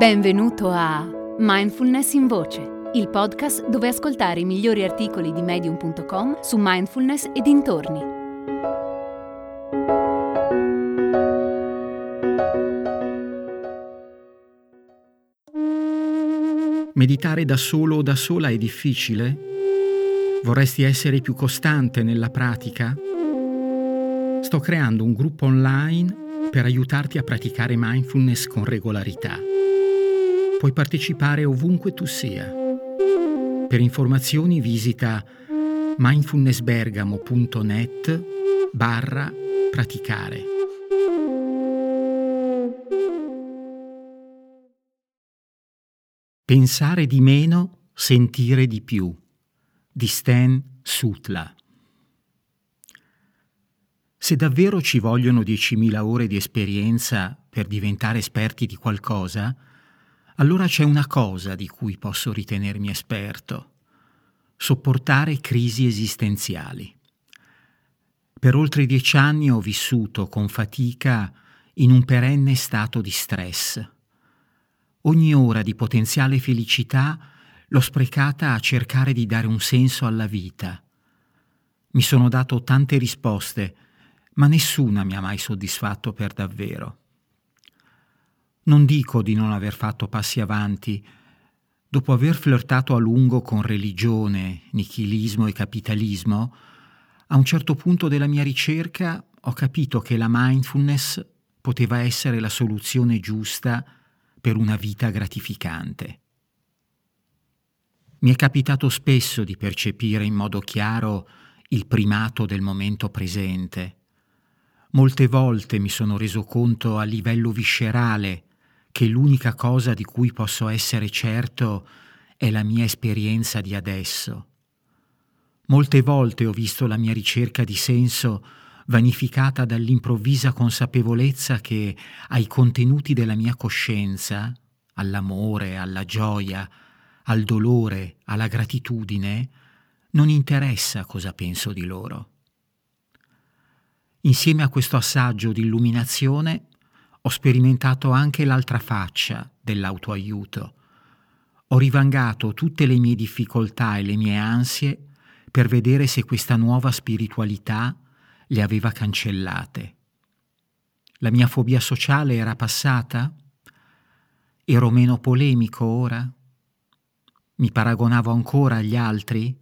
Benvenuto a Mindfulness in Voce, il podcast dove ascoltare i migliori articoli di medium.com su mindfulness e dintorni. Meditare da solo o da sola è difficile? Vorresti essere più costante nella pratica? Sto creando un gruppo online per aiutarti a praticare mindfulness con regolarità. Puoi partecipare ovunque tu sia. Per informazioni visita mindfulnessbergamo.net barra praticare. Pensare di meno, sentire di più di Stan Sutla. Se davvero ci vogliono 10.000 ore di esperienza per diventare esperti di qualcosa, allora c'è una cosa di cui posso ritenermi esperto. Sopportare crisi esistenziali. Per oltre dieci anni ho vissuto con fatica in un perenne stato di stress. Ogni ora di potenziale felicità l'ho sprecata a cercare di dare un senso alla vita. Mi sono dato tante risposte, ma nessuna mi ha mai soddisfatto per davvero. Non dico di non aver fatto passi avanti. Dopo aver flirtato a lungo con religione, nichilismo e capitalismo, a un certo punto della mia ricerca ho capito che la mindfulness poteva essere la soluzione giusta per una vita gratificante. Mi è capitato spesso di percepire in modo chiaro il primato del momento presente. Molte volte mi sono reso conto a livello viscerale che l'unica cosa di cui posso essere certo è la mia esperienza di adesso. Molte volte ho visto la mia ricerca di senso vanificata dall'improvvisa consapevolezza che ai contenuti della mia coscienza, all'amore, alla gioia, al dolore, alla gratitudine, non interessa cosa penso di loro. Insieme a questo assaggio di illuminazione ho sperimentato anche l'altra faccia dell'autoaiuto. Ho rivangato tutte le mie difficoltà e le mie ansie per vedere se questa nuova spiritualità le aveva cancellate. La mia fobia sociale era passata? Ero meno polemico ora? Mi paragonavo ancora agli altri?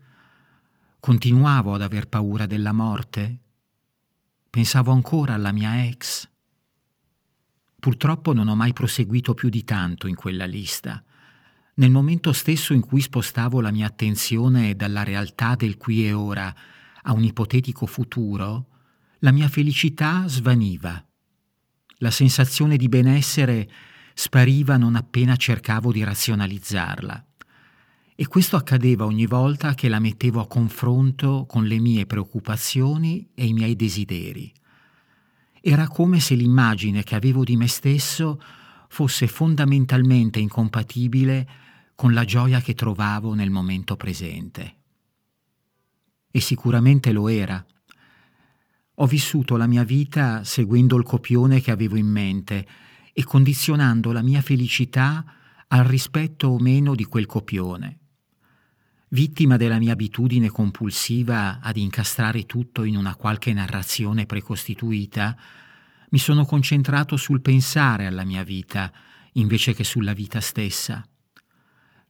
Continuavo ad aver paura della morte? Pensavo ancora alla mia ex? Purtroppo non ho mai proseguito più di tanto in quella lista. Nel momento stesso in cui spostavo la mia attenzione dalla realtà del qui e ora a un ipotetico futuro, la mia felicità svaniva. La sensazione di benessere spariva non appena cercavo di razionalizzarla. E questo accadeva ogni volta che la mettevo a confronto con le mie preoccupazioni e i miei desideri. Era come se l'immagine che avevo di me stesso fosse fondamentalmente incompatibile con la gioia che trovavo nel momento presente. E sicuramente lo era. Ho vissuto la mia vita seguendo il copione che avevo in mente e condizionando la mia felicità al rispetto o meno di quel copione. Vittima della mia abitudine compulsiva ad incastrare tutto in una qualche narrazione precostituita, mi sono concentrato sul pensare alla mia vita invece che sulla vita stessa.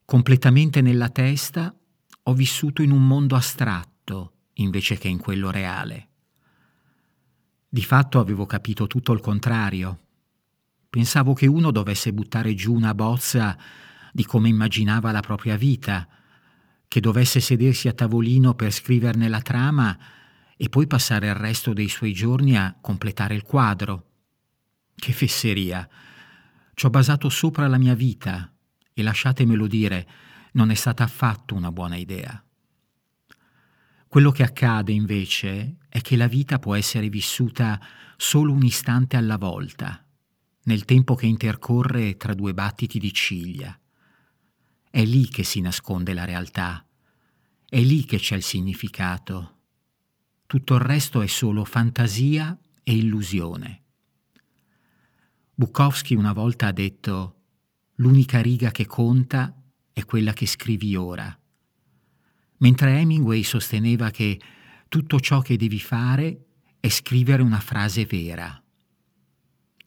Completamente nella testa ho vissuto in un mondo astratto invece che in quello reale. Di fatto avevo capito tutto il contrario. Pensavo che uno dovesse buttare giù una bozza di come immaginava la propria vita, che dovesse sedersi a tavolino per scriverne la trama e poi passare il resto dei suoi giorni a completare il quadro. Che fesseria! Ci ho basato sopra la mia vita e lasciatemelo dire, non è stata affatto una buona idea. Quello che accade invece è che la vita può essere vissuta solo un istante alla volta, nel tempo che intercorre tra due battiti di ciglia. È lì che si nasconde la realtà, è lì che c'è il significato. Tutto il resto è solo fantasia e illusione. Bukowski una volta ha detto L'unica riga che conta è quella che scrivi ora. Mentre Hemingway sosteneva che tutto ciò che devi fare è scrivere una frase vera.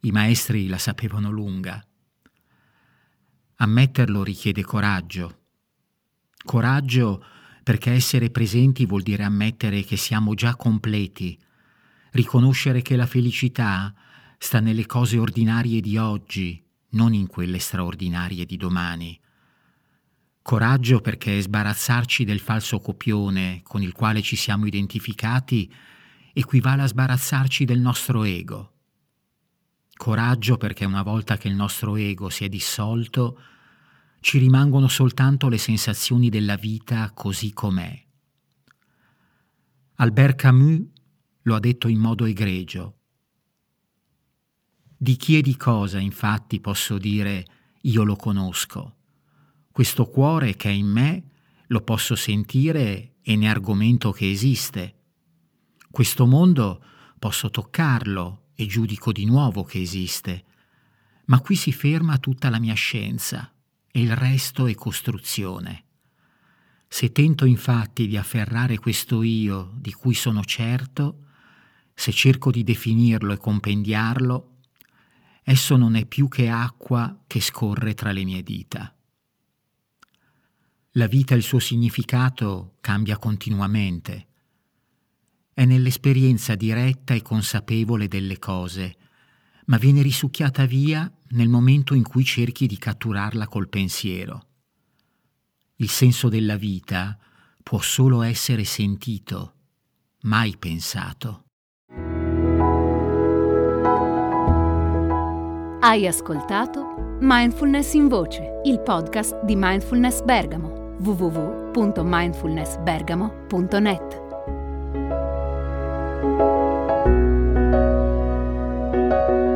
I maestri la sapevano lunga. Ammetterlo richiede coraggio. Coraggio perché essere presenti vuol dire ammettere che siamo già completi, riconoscere che la felicità sta nelle cose ordinarie di oggi, non in quelle straordinarie di domani. Coraggio perché sbarazzarci del falso copione con il quale ci siamo identificati equivale a sbarazzarci del nostro ego. Coraggio perché una volta che il nostro ego si è dissolto, ci rimangono soltanto le sensazioni della vita così com'è. Albert Camus lo ha detto in modo egregio. Di chi e di cosa, infatti, posso dire io lo conosco. Questo cuore che è in me lo posso sentire e ne argomento che esiste. Questo mondo posso toccarlo e giudico di nuovo che esiste. Ma qui si ferma tutta la mia scienza e il resto è costruzione. Se tento infatti di afferrare questo io di cui sono certo, se cerco di definirlo e compendiarlo, esso non è più che acqua che scorre tra le mie dita. La vita e il suo significato cambia continuamente. È nell'esperienza diretta e consapevole delle cose, ma viene risucchiata via nel momento in cui cerchi di catturarla col pensiero. Il senso della vita può solo essere sentito, mai pensato. Hai ascoltato Mindfulness in Voce, il podcast di Mindfulness Bergamo, www.mindfulnessbergamo.net. Thank you.